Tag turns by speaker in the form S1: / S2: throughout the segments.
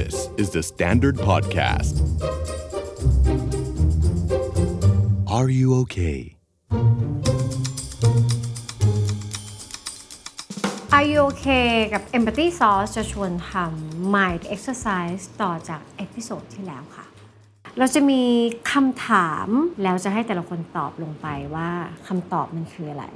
S1: This is the Standard Podcast. Are you okay?
S2: Are you okay กับ Empathy Sauce จะชวนทำ Mind Exercise ต่อจาก episode ที่แล้วค่ะ เราจะมีคำถามแล้วจะให้แต่ละคนตอบลงไปว่าคำตอบมันคืออะไร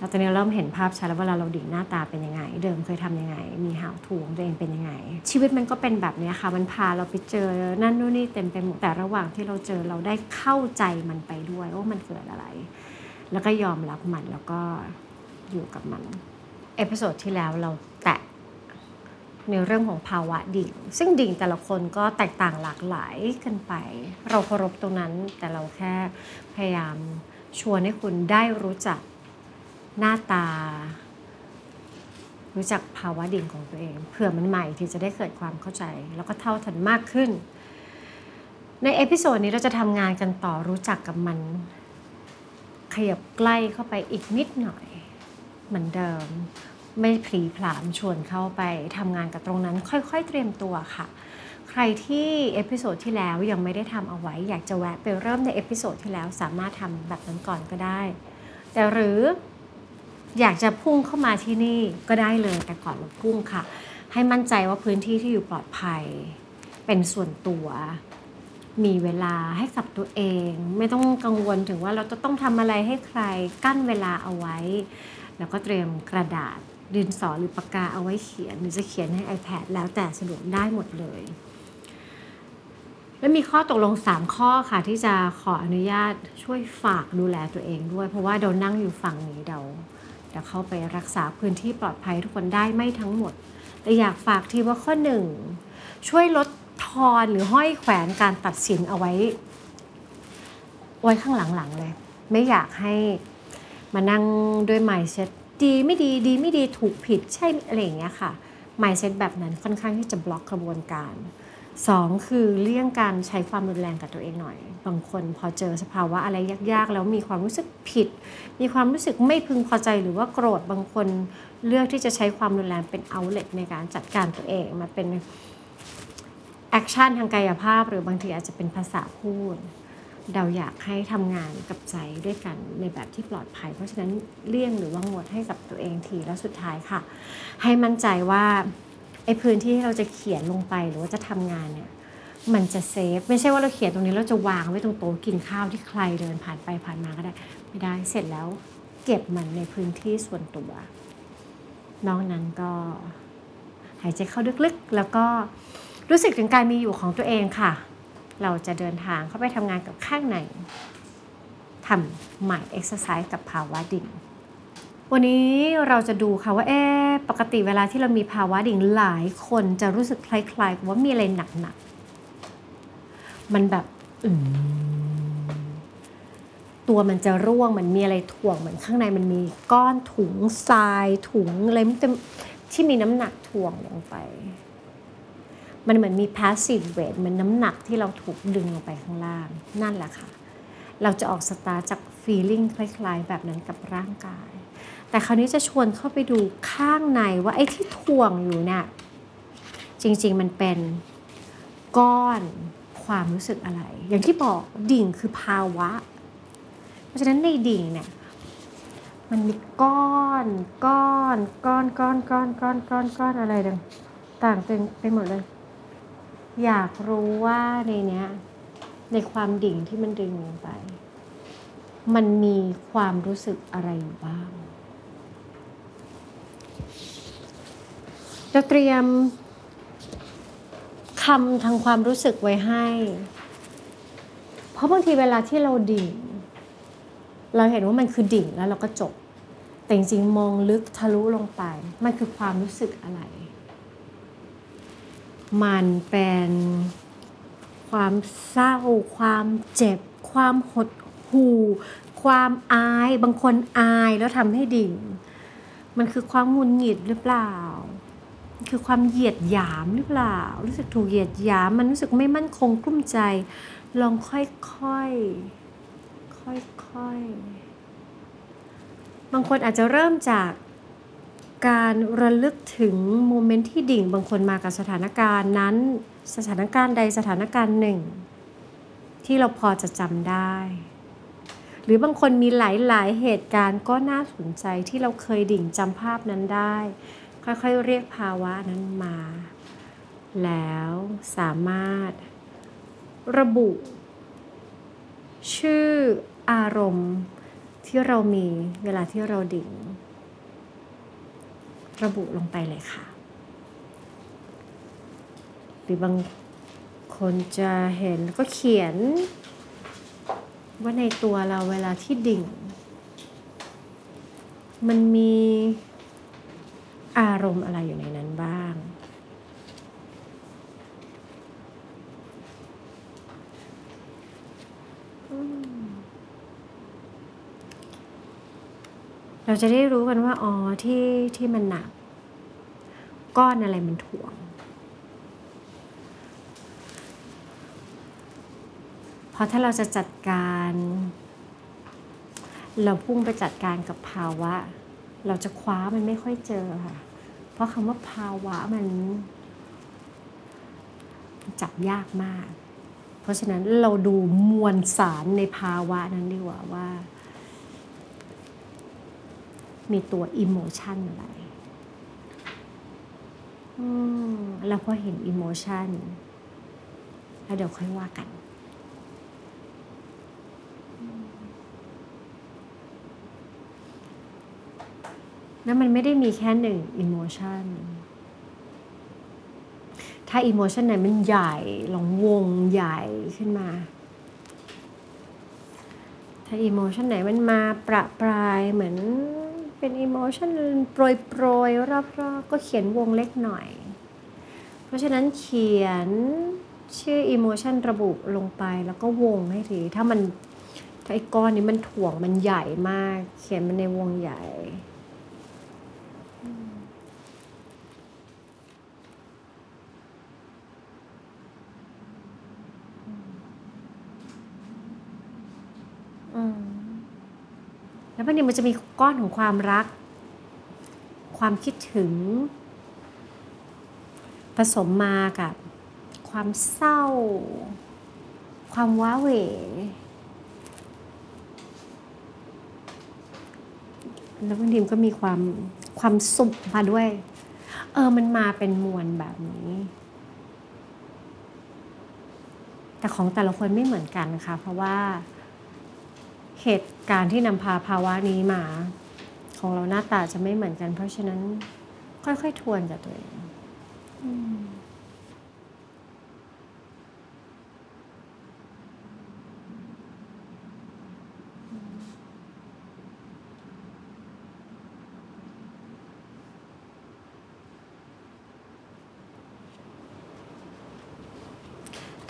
S2: เราตอนนี้เริ่มเห็นภาพชัดแล้วเวลาเราดิ่งหน้าตาเป็นยังไง เดิมเคยทำยังไง มี how to ของตัวเองเป็นยังไง ชีวิตมันก็เป็นแบบนี้ค่ะ มันพาเราไปเจอนั่นนู่นนี่เต็มไปหมดแต่ระหว่างที่เราเจอเราได้เข้าใจมันไปด้วยว่ามันเกิดอะไร แล้วก็ยอมรับมันแล้วก็อยู่กับมัน episode ที่แล้วเราแตะในเรื่องของภาวะดิ่ง ซึ่งดิ่งแต่ละคนก็แตกต่างหลากหลายกันไป เราเคารพตรงนั้นแต่เราแค่พยายามชวนให้คุณได้รู้จัก หน้าตา รู้จักภาวะดิ่งของตัวเองเผื่อมันใหม่ที่จะได้เกิดความเข้าใจ แล้วก็เท่าทันมากขึ้น ใน episode นี้เราจะทำงานกันต่อรู้จักกับมัน ขยับใกล้เข้าไปอีกนิดหน่อย เหมือนเดิม ไม่ผลีผลามชวนเข้าไปทำงานกับตรงนั้น ค่อยๆ เตรียมตัวค่ะใครที่ episode ที่แล้วยังไม่ได้ทำเอาไว้ อยากจะแวะไปเริ่มใน episode ที่แล้วสามารถทำแบบนั้นก่อนก็ได้ แต่หรือ อยากจะพุ่งเข้ามาที่นี่ก็ได้เลยแต่ก่อนเราพุ่งค่ะ ให้มั่นใจว่าพื้นที่ที่อยู่ปลอดภัย เป็นส่วนตัว มีเวลาให้กับตัวเอง ไม่ต้องกังวลถึงว่าเราจะต้องทำอะไรให้ใครกั้นเวลาเอาไว้ แล้วก็เตรียมกระดาษดินสอหรือปากกาเอาไว้เขียน หรือจะเขียนให้ iPad แล้วแต่สะดวกได้หมดเลย และมีข้อตกลง 3 ข้อค่ะ ที่จะขออนุญาตช่วยฝากดูแลตัวเองด้วย เพราะว่าเรานั่งอยู่ฝั่งนี้เรา เดี๋ยวเข้าไปรักษาพื้นที่ปลอดภัยทุกคนได้ไม่ทั้งหมด แต่อยากฝากทีว่าข้อหนึ่งช่วยลดทอนหรือห้อยแขวนการตัดสินเอาไว้ ไว้ข้างหลังๆเลย ไม่อยากให้มานั่งด้วย mindset ดีไม่ดีดีไม่ดีถูกผิดใช่อะไรอย่างเงี้ยค่ะ mindset แบบนั้นค่อนข้างที่จะบล็อกกระบวนการ สองคือเลี่ยงการใช้ความรุนแรงกับตัวเองหน่อย บางคนพอเจอสภาวะอะไรยากๆ แล้วมีความรู้สึกผิด มีความรู้สึกไม่พึงพอใจหรือว่าโกรธบางคนเลือกที่จะใช้ความรุนแรงเป็น outlet ในการจัดการตัวเองมาเป็นแอคชั่นทางกายภาพ หรือบางทีอาจจะเป็นภาษาพูดเราอยากให้ทำงานกับใจด้วยกันในแบบที่ปลอดภัย เพราะฉะนั้นเลี่ยงหรือว่างดให้กับตัวเองทีแล้วสุดท้ายค่ะ ให้มั่นใจว่า ไอ้พื้นที่ที่เราจะเขียนลงไปหรือว่าจะทำงานเนี่ยมันจะ safe ไม่ใช่ว่าเราเขียนตรงนี้เราจะวางไว้ตรงโต๊ะกินข้าวที่ใครเดินผ่านไปผ่านมาก็ได้ ไม่ได้เสร็จแล้วเก็บมันในพื้นที่ส่วนตัวนอกนั้นก็หายใจเข้าลึกๆ แล้วก็รู้สึกถึงการมีอยู่ของตัวเองค่ะ เราจะเดินทางเข้าไปทำงานกับข้างในทำใหม่เอ็กซ์ไซส์กับภาวะดิ่ง วันนี้เราจะดูค่ะว่าเอ๊ปกติเวลาที่เรามีภาวะดิ่งหลายคนจะรู้สึกคล้ายๆว่ามีอะไรหนักๆ มันแบบอืตัวมันจะร่วงมันมีอะไรถ่วงเหมือนข้างในมันมีก้อนถุงทรายถุงอะไรที่มีน้ำหนักถ่วงลงไป มันเหมือนมี passive weight มือนน้ำหนักที่เราถูกดึงลงไปข้างล่าง นั่นแหละค่ะ เราจะออกสตาร์จาก feeling คล้าย ๆ แบบนั้นกับร่างกาย แต่คราวนี้จะชวนเข้าไปดูข้างในว่าไอ้ที่ถ่วงอยู่เนี่ยจริง ๆ มันเป็นก้อนความรู้สึกอะไร อย่างที่บอกดิ่งคือภาวะ เพราะฉะนั้นในดิ่งเนี่ยมันมีก้อนก้อนก้อนก้อนก้อนก้อนก้อนก้อนอะไรต่างๆเต็มไปหมดเลย อยากรู้ว่าในเนี้ยในความดิ่งที่มันดึงลงไป มันมีความรู้สึกอะไรอยู่บ้าง เราเตรียมคำทางความรู้สึกไว้ให้ เพราะบางทีเวลาที่เราดิ่ง เราเห็นว่ามันคือดิ่งแล้วเราก็จบ แต่จริงๆมองลึกทะลุลงไป มันคือความรู้สึกอะไร มันเป็นความเศร้า ความเจ็บ ความหดหู่ ความอาย บางคนอายแล้วทำให้ดิ่ง มันคือความหงุดหงิดหรือเปล่า คือความเหยียดหยามหรือเปล่า รู้สึกถูกเหยียดหยาม มันรู้สึกไม่มั่นคงกลุ้มใจ ลองค่อยๆค่อยๆบางคนอาจจะเริ่มจากการระลึกถึงโมเมนต์ที่ดิ่ง บางคนมากับสถานการณ์นั้น สถานการณ์ใดสถานการณ์หนึ่ง ที่เราพอจะจำได้ หรือบางคนมีหลายๆ เหตุการณ์ก็น่าสนใจที่เราเคยดิ่งจำภาพนั้นได้ ค่อยๆเรียกภาวะนั้นมา แล้วสามารถระบุ ชื่ออารมณ์ที่เรามีเวลาที่เราดิ่ง ระบุลงไปเลยค่ะ หรือบางคนจะเห็นก็เขียน ว่าในตัวเราเวลาที่ดิ่ง มันมี อารมณ์อะไรอยู่ในนั้นบ้าง เราจะได้รู้กันว่าอ๋อที่ที่มันหนัก ก้อนอะไรมันถ่วงเพราะถ้าเราจะจัดการ เราพุ่งไปจัดการกับภาวะเราจะคว้ามันไม่ค่อยเจอค่ะ เพราะคำว่าภาวะมันจับยากมาก เพราะฉะนั้นเราดูมวลสารในภาวะนั้นดีกว่าว่า มีตัวอิโมชันอะไรแล้วพอเห็นอิโมชันแล้วเดี๋ยวค่อยว่ากัน แล้วมันไม่ได้มีแค่หนึ่งอิโมชันถ้า emotion ไหนมันใหญ่ลองวงใหญ่ขึ้นมา ถ้า emotion ไหนมันมาประปรายเหมือนเป็น emotion โปรยโปรยรอบๆก็เขียนวงเล็กหน่อย เพราะฉะนั้นเขียนชื่อ emotion ระบุลงไปแล้วก็วงให้ทีถ้ามันถ้าไอ้ก้อนนี้มันถ่วงมันใหญ่มาก เขียนมันในวงใหญ่ แล้วมันนี้มันจะมีก้อนของความรัก ความคิดถึง ผสมมากับความเศร้า ความว้าเหวแล้วบางทีมก็มีความความสุขมาด้วย เออมันมาเป็นมวลแบบนี้ แต่ของแต่ละคนไม่เหมือนกันค่ะ เพราะว่า เหตุการณ์ที่นำพาภาวะนี้มา ของเราหน้าตาจะไม่เหมือนกัน เพราะฉะนั้นค่อยๆทวนจากตัวเอง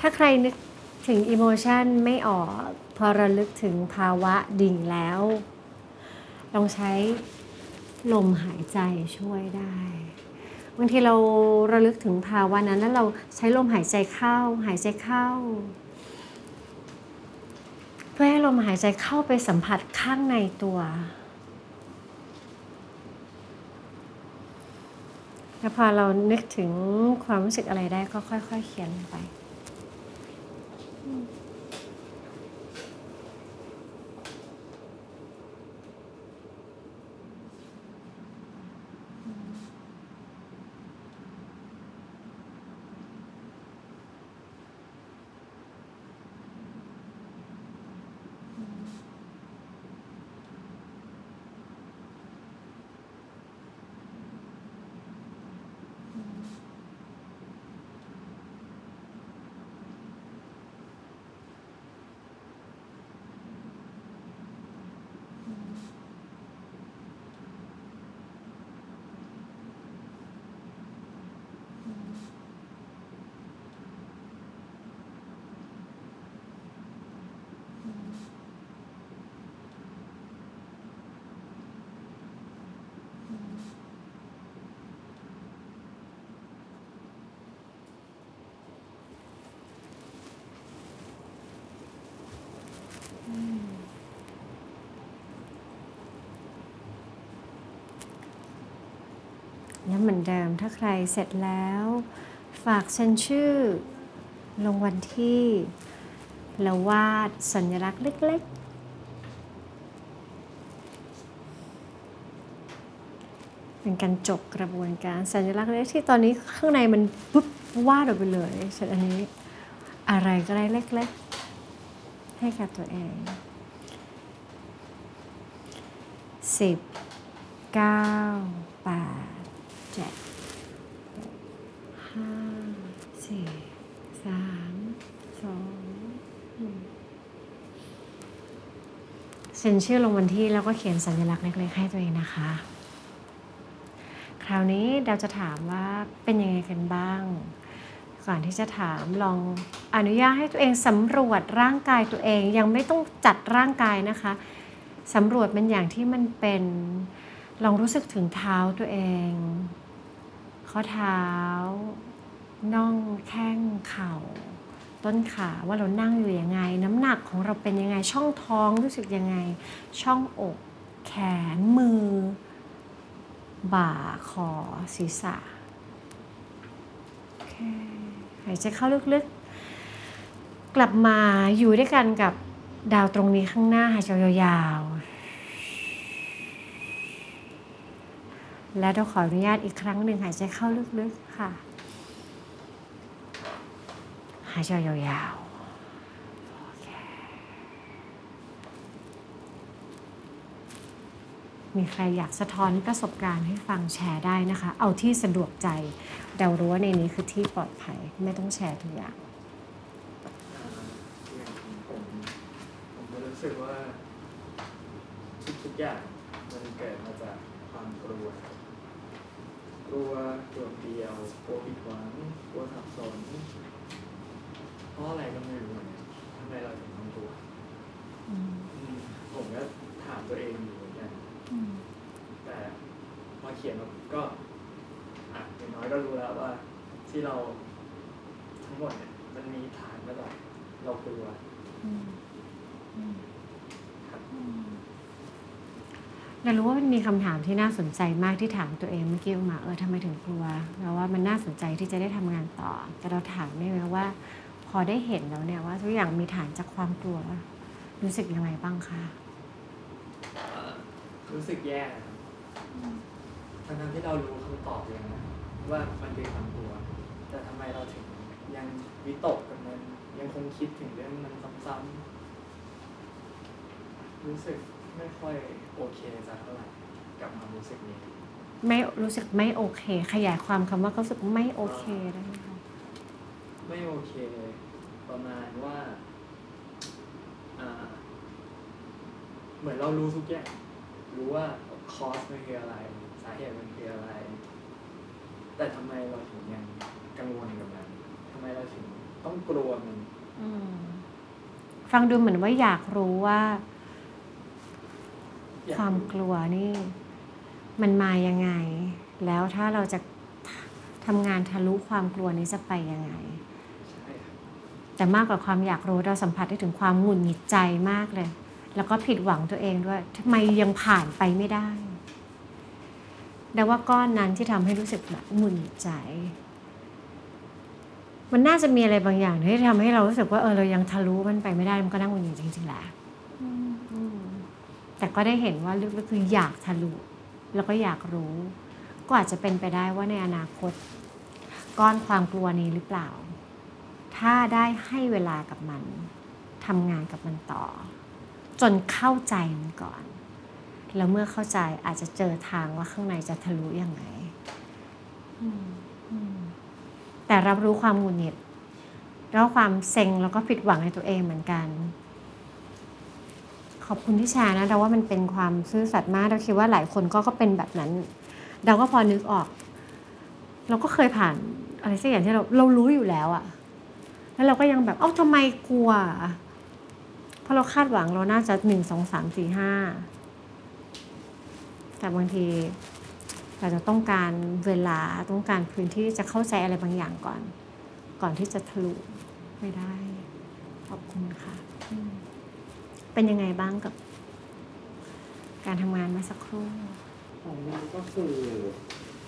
S2: ถ้าใครนึกถึงอิโมชันไม่ออก อระลึกถึงภาวะดิ่งแล้ว ลองใช้ลมหายใจช่วยได้ บางทีเราระลึกถึงภาวะนั้น แล้วเราใช้ลมหายใจเข้า หายใจเข้า เพื่อให้ลมหายใจเข้าไปสัมผัสข้างในตัว แล้วพอเรานึกถึงความรู้สึกอะไรได้ก็ค่อย ๆ เขียนลงไป ละเหมือนเดิม ถ้าใครเสร็จแล้ว ฝากเซ็นชื่อ ลงวันที่แล้ววาดสัญลักษณ์เล็กๆ เป็นการจบกระบวนการสัญลักษณ์เล็กที่ตอนนี้ข้างในมันปุ๊บวาดออกไปเลยเสร็จอันนี้อะไรก็ได้เล็กๆ ให้กับตัวเองสิบเก้าแปด เจ็ดห้าสี่สามสองหนึ่งเซ็นชื่อลงวันที่แล้วก็เขียนสัญลักษณ์เล็กๆให้ตัวเองนะคะ คราวนี้เราจะถามว่าเป็นยังไงกันบ้าง ก่อนที่จะถามลองอนุญาตให้ตัวเองสำรวจร่างกายตัวเองยังไม่ต้องจัดร่างกายนะคะสำรวจเป็นอย่างที่มันเป็น ลองรู้สึกถึงเท้าตัวเอง ข้อเท้า น่องแข้งเข่า ต้นขาว่าเรานั่งอยู่ยังไง น้ำหนักของเราเป็นยังไง ช่องท้องรู้สึกยังไง ช่องอก แขนมือ บ่าคอศีรษะหายใจเข้าลึกๆ กลับมาอยู่ด้วยกันกับดาวตรงนี้ข้างหน้าหายใจยาวๆ และเราขออนุญาตอีกครั้งหนึ่งหายใจเข้าลึกๆค่ะ หายใจยาวๆมีใครอยากสะท้อนประสบการณ์ให้ฟังแชร์ได้นะคะ เอาที่สะดวกใจเรารู้ว่าในนี้คือที่ปลอดภัยไม่ต้องแชร์ทุกอย่าง
S3: ผมผมรู้สึกว่าทุกๆอย่างมันเกิดมาจากความกลัวครับ กลัวเดียว กลัวผิดหวัง กลัวสับสน เพราะอะไรก็ไม่รู้เนี่ยทำไมเราถึงต้องกลัวผมก็ถามตัวเองอยู่เหมือนกันแต่มาเขียนมันก็อะอย่างน้อยก็รู้แล้วว่า ที่เราทั้งหมดเนี่ยมันมีฐานมาจากเรากลัวครับ
S2: เรารู้ว่ามันมีคำถามที่น่าสนใจมากที่ถามตัวเองเมื่อกี้ออกมาเออทำไมถึงกลัวเราว่ามันน่าสนใจที่จะได้ทำงานต่อ แต่เราถามได้ไหมว่า พอได้เห็นแล้วเนี่ยว่าทุกอย่างมีฐานจากความกลัว รู้สึกยังไงบ้างคะ
S3: รู้สึกแย่ทั้งนั้นที่เรารู้คำตอบเองนะว่ามันคือความกลัว แต่ทำไมเราถึงยังวิตกกับมันยังคงคิดถึงเรื่องมันซ้ำๆรู้สึก ไม่ค่อยโอเคสักเท่าไหร่กับความรู้สึกนี้
S2: ไม่รู้สึกไม่โอเค ขยายความคำว่าเขารู้สึกไม่โอเคได้ไหมคะ
S3: ไม่โอเค ประมาณว่าอ่า เหมือนเรารู้ทุกอย่างรู้ว่าคอสมันคืออะไร สาเหตุมันคืออะไร แต่ทำไมเราถึงยังกังวลกับมันทำไมเราถึงต้องกลัวมัน
S2: อืมฟังดูเหมือนว่าอยากรู้ว่า ความกลัวนี่ มันมายังไง แล้วถ้าเราจะทำงานทะลุความกลัวนี้จะไปยังไง
S3: ใช่
S2: แต่มากกว่าความอยากรู้เราสัมผัสได้ถึงความหงุดหงิดใจมากเลย แล้วก็ผิดหวังตัวเองด้วยทำไมยังผ่านไปไม่ได้แต่ว่าก้อนนั้นที่ทำให้รู้สึกแบบหงุดหงิดใจมันน่าจะมีอะไรบางอย่างที่ทำให้เรารู้สึกว่าเออเรายังทะลุมันไปไม่ได้มันก็น่าหงุดหงิดจริงๆแหละ แต่ก็ได้เห็นว่าลึกๆคืออยากทะลุแล้วก็อยากรู้ ก็อาจจะเป็นไปได้ว่าในอนาคต ก้อนความกลัวนี้หรือเปล่า ถ้าได้ให้เวลากับมันทำงานกับมันต่อ จนเข้าใจมันก่อน แล้วเมื่อเข้าใจอาจจะเจอทางว่าข้างในจะทะลุยังไงแต่รับรู้ความหงุดหงิดแล้วความเซ็งแล้วก็ผิดหวังในตัวเองเหมือนกัน ขอบคุณที่แชร์นะเราว่ามันเป็นความซื่อสัตย์มากเราคิดว่าหลายคนก็ก็เป็นแบบนั้นเราก็พอนึกออก เราก็เคยผ่านอะไรสักอย่างที่เราเรารู้อยู่แล้วอะแล้วเราก็ยังแบบเอ้าทำไมกลัวเพราะเราคาดหวังเราน่าจะหนึ่งสองสามสี่ห้าแต่บางทีเราจะต้องการเวลาต้องการพื้นที่จะเข้าใจอะไรบางอย่างก่อน ก่อนที่จะทะลุไม่ได้ ขอบคุณค่ะ เป็นยังไงบ้างกับ การทำงานเมาสักครู่
S4: ของมันก็คือ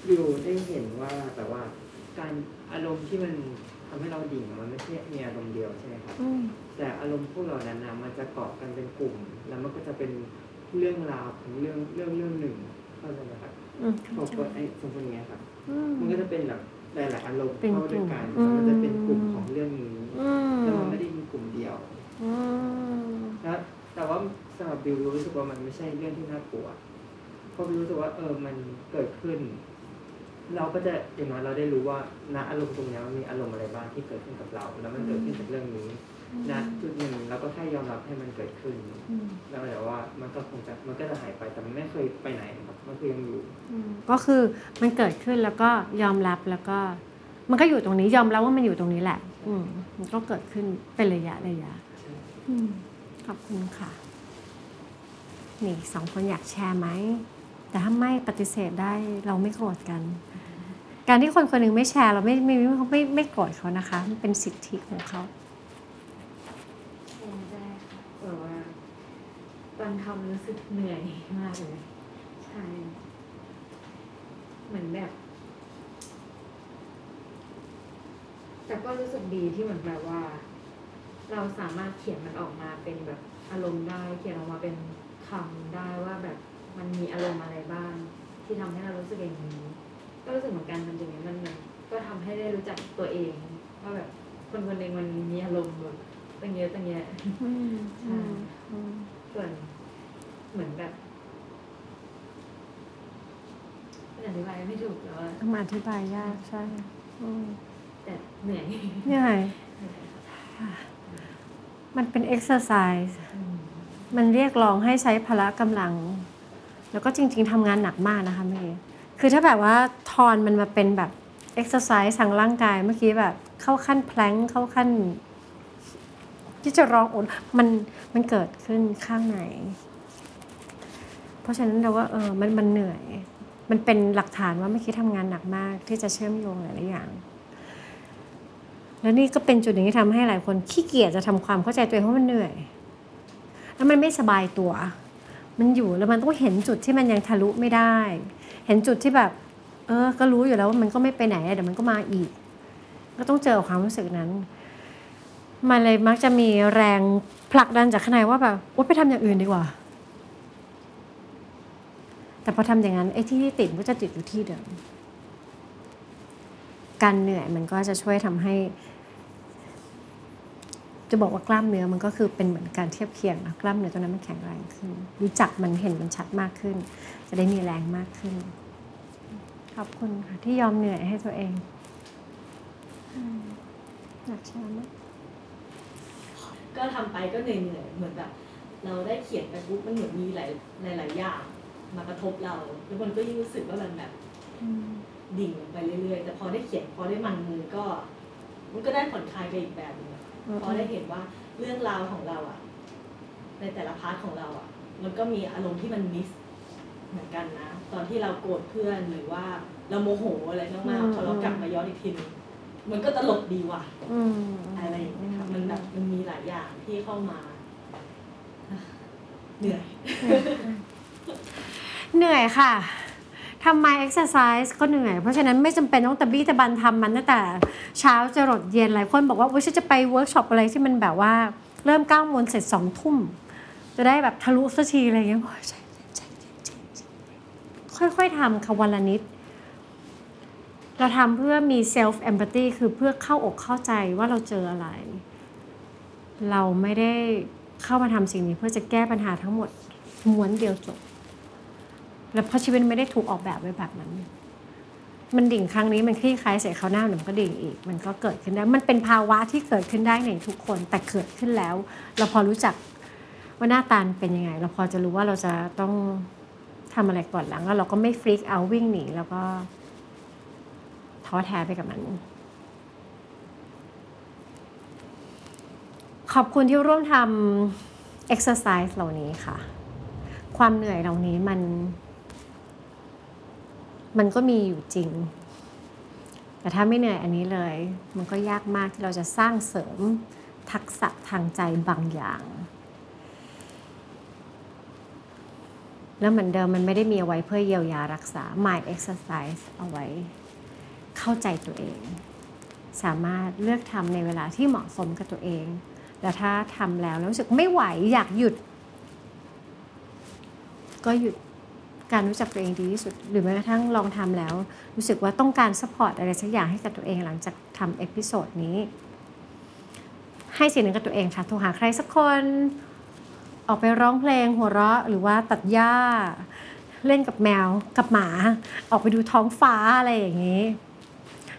S4: วิวได้เห็นว่าแบบว่าการอารมณ์ที่มันทำให้เราดิ่งอะมันไม่ใช่มีอารมณ์เดียวใช่ไหมครับ
S2: อืม
S4: แต่อารมณ์พวกเรานั้นนะมันจะเกาะกันเป็นกลุ่ม แล้วมันก็จะเป็นเรื่องราวของเรื่องเรื่องเรื่องหนึ่งเข้าใจไหมครับ
S2: อืม
S4: พอเปิดไอ้สมมติอย่างเงี้ยครับ
S2: อืม
S4: มันก็จะเป็นแบบหลายๆอารมณ์
S2: เป็น
S4: เข้าด้วยกัน
S2: กลุ่ม
S4: แล้วมันจะเป็นกลุ่ม
S2: อืม
S4: ของเรื่องนี้
S2: อืม
S4: แล้วมันไม่ได้มีกลุ่มเดียว
S2: อืม
S4: แล้วแต่ว่าสำหรั บบิวรู้สึกว่ามันไม่ใช่เรื่องที่น่ากลัวเพราะบิวรู้สึกว่าเออมันเกิดขึ้น เราก็จะอย่างน้อยเราได้รู้ว่าณอารมณ์ตรงนี้มันมีอารมณ์อะไรบ้างที่เกิดขึ้นกับเรา แล้วมันเกิดขึ้นจากเรื่องนี้ณจุดหนึ่งเราก็แค่ยอมรับให้มันเกิดขึ้น
S2: อืม
S4: แล้วแต่ว่ามันก็คงจะมันก็จะหายไปแต่มันไม่เคยไปไหนครับมันคือยังอยู่
S2: อืมก็คือมันเกิดขึ้นแล้วก็ยอมรับแล้วก็ มันก็อยู่ตรงนี้ยอมรับว่ามันอยู่ตรงนี้แหละ อืมมันก็เกิดขึ้นเป็นระยะระยะอืมขอบคุณค่ะ นี่สองคนอยากแชร์ไหม แต่ถ้าไม่ปฏิเสธได้เราไม่โกรธกัน การที่คนคนหนึ่งไม่แชร์เราไม่ไม่ไม่ไม่ไม่โกรธเขานะคะมันเป็นสิทธิของเขา
S5: แชร์ได้ค่ะแบบว่าตอนทำรู้สึกเหนื่อยมากเลยใช่เหมือนแบบแต่ก็รู้สึกดีที่เหมือนแบบว่า เราสามารถเขียนมันออกมาเป็นแบบอารมณ์ได้ เขียนออกมาเป็น คำได้ว่าแบบมันมีอารมณ์อะไรบ้าง ที่ทำให้เรารู้สึกอย่างนี้ ก็รู้สึกเหมือนกันทำอย่างนี้มันมันก็ทำให้ได้รู้จักตัวเองว่าแบบคนคนหนึ่งมันมีอารมณ์แบบตั้งเยอะตั้งแยะ
S2: อืมอืมอืม
S5: ส่วนเหมือนแบบมันอธิบายไม่ถูกแล้วอะ
S2: มาอธิบายยากใช่อืม
S5: แต่เหนื่อย
S2: เหนื่อย
S5: เหนื่อยค่ะ
S2: มันเป็นเอ็กซ์ไซส์ มันเรียกร้องให้ใช้พละกำลัง แล้วก็จริง ๆทำงานหนักมากนะคะเมย์คือถ้าแบบว่าทอนมันมาเป็นแบบเอ็กซ์ไซส์ทางร่างกายเมื่อกี้แบบเข้าขั้น plank เข้าขั้น ที่จะร้องโอยมันมันเกิดขึ้นข้างในเพราะฉะนั้นเราว่าเออมันมันเหนื่อย มันเป็นหลักฐานว่าเมื่อกี้ทำงานหนักมาก ที่จะเชื่อมโยงหลายๆอย่าง แล้วนี่ก็เป็นจุดหนึ่งที่ทำให้หลายคนขี้เกียจจะทำความเข้าใจตัวเองเพราะมันเหนื่อย แล้วมันไม่สบายตัว มันอยู่แล้วมันต้องเห็นจุดที่มันยังทะลุไม่ได้ เห็นจุดที่แบบ เออ ก็รู้อยู่แล้วว่ามันก็ไม่ไปไหนเดี๋ยวมันก็มาอีก ก็ต้องเจอความรู้สึกนั้น มันเลยมักจะมีแรงผลักดันจากข้างในว่าแบบโอ๊ยไปทำอย่างอื่นดีกว่า แต่พอทำอย่างนั้นไอ้ที่ติดก็จะติดอยู่ที่เดิมการเหนื่อยมันก็จะช่วยทำให้ จะบอกว่ากล้ามเนื้อมันก็คือเป็นเหมือนการเทียบเคียงนะกล้ามเนื้อตัวนั้นมันแข็งแรงขึ้น รู้จักมันเห็นมันชัดมากขึ้น จะได้มีแรงมากขึ้น ขอบคุณค่ะที่ยอมเหนื่อยให้ตัวเองอืมอยากแชร์ไหม
S6: ก็ทำไปก็เหนื่อยๆเหมือนแบบ เราได้เขียนไปปุ๊บมันเหมือนมีหลายหลายอย่างมากระทบเรา แล้วมันก็ยิ่งรู้สึกว่ามันแบบดิ่งไปเรื่อยๆ แต่พอได้เขียนพอได้มันมือก็ มันก็ได้ผ่อนคลายไปอีกแบบนึง พอได้เห็นว่าเรื่องราวของเราอะในแต่ละ part ของเราอะมันก็มีอารมณ์ที่มัน mix เหมือนกันนะ ตอนที่เราโกรธเพื่อนหรือว่าเราโมโหอะไรมากๆพอเรากลับมาย้อนอีกทีนึงมันก็ตลกดีว่ะ
S2: อืม
S6: อะไรอย่างเงี้ยค่ะมันแบบมันมีหลายอย่างที่เข้ามา เหนื่อย
S2: เหนื่อยค่ะ ทำไมเอ็กซ์ไซส์ก็เหนื่อย เพราะฉะนั้นไม่จำเป็นต้องตะบี้ตะบันทำมันตั้งแต่เช้าจรดเย็นหลายคนบอกว่าฉันจะไปเวิร์กช็อปอะไรที่มันแบบว่าเริ่มเก้าโมงเสร็จสองทุ่ม จะได้แบบทะลุสักทีอะไรอย่างเงี้ยค่อยๆทำค่ะวันละนิด เราทำเพื่อมี self empathy คือเพื่อเข้าอกเข้าใจว่าเราเจออะไร เราไม่ได้เข้ามาทำสิ่งนี้เพื่อจะแก้ปัญหาทั้งหมดม้วนเดียวจบ แล้วเพราะชีวิตไม่ได้ถูกออกแบบไว้แบบนั้น มันดิ่งครั้งนี้มันคลี่คลายเสร็จเขาวหน้าเดี๋ยวมันก็ดิ่งอีก มันก็เกิดขึ้นได้ มันเป็นภาวะที่เกิดขึ้นได้ในทุกคน แต่เกิดขึ้นแล้ว เราพอรู้จักว่าหน้าตาเป็นยังไง เราพอจะรู้ว่าเราจะต้องทำอะไรก่อนหลังแล้วเราก็ไม่ฟรีกเอาวิ่งหนีแล้วก็ท้อแท้ไปกับมัน ขอบคุณที่ร่วมทำ exercise เหล่านี้ค่ะ ความเหนื่อยเหล่านี้มัน มันก็มีอยู่จริง แต่ถ้าไม่เหนื่อยอันนี้เลย มันก็ยากมากที่เราจะสร้างเสริมทักษะทางใจบางอย่าง แล้วเหมือนเดิมมันไม่ได้มีเอาไว้เพื่อเยียวยารักษา mind exercise เอาไว้เข้าใจตัวเอง สามารถเลือกทำในเวลาที่เหมาะสมกับตัวเอง แล้วถ้าทำแล้วแล้วรู้สึกไม่ไหวอยากหยุด ก็หยุด การรู้จักตัวเองดีที่สุด หรือแม้กระทั่งลองทำแล้ว รู้สึกว่าต้องการ support อะไรสักอย่างให้กับตัวเองหลังจากทำ episode นี้ ให้สิ่งหนึ่งกับตัวเองค่ะโทรหาใครสักคน ออกไปร้องเพลงหัวเราะ หรือว่าตัดหญ้า เล่นกับแมวกับหมา ออกไปดูท้องฟ้าอะไรอย่างนี้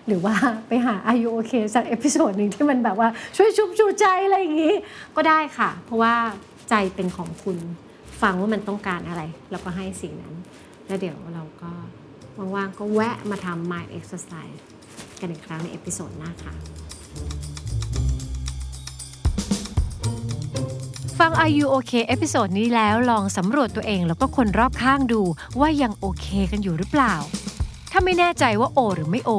S2: หรือว่าไปหา Are You OK สัก episode หนึ่งที่มันแบบว่าช่วยชุบชูใจอะไรอย่างนี้ ก็ได้ค่ะ เพราะว่าใจเป็นของคุณ ฟังว่ามันต้องการอะไร แล้วก็ให้สิ่งนั้น แล้วเดี๋ยวเราก็ว่างๆก็แวะมาทำ mind exercise กันอีกครั้งใน episode หน้าค่ะฟัง Are You OK episode นี้แล้วลองสำรวจตัวเองแล้วก็คนรอบข้างดูว่ายังโอเคกันอยู่หรือเปล่า ถ้าไม่แน่ใจว่าโอ หรือไม่โอ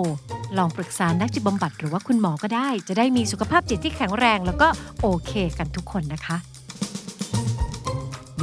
S2: ลองปรึกษานักจิตบำบัดหรือว่าคุณหมอก็ได้ จะได้มีสุขภาพจิตที่แข็งแรงแล้วก็โอเคกันทุกคนนะคะ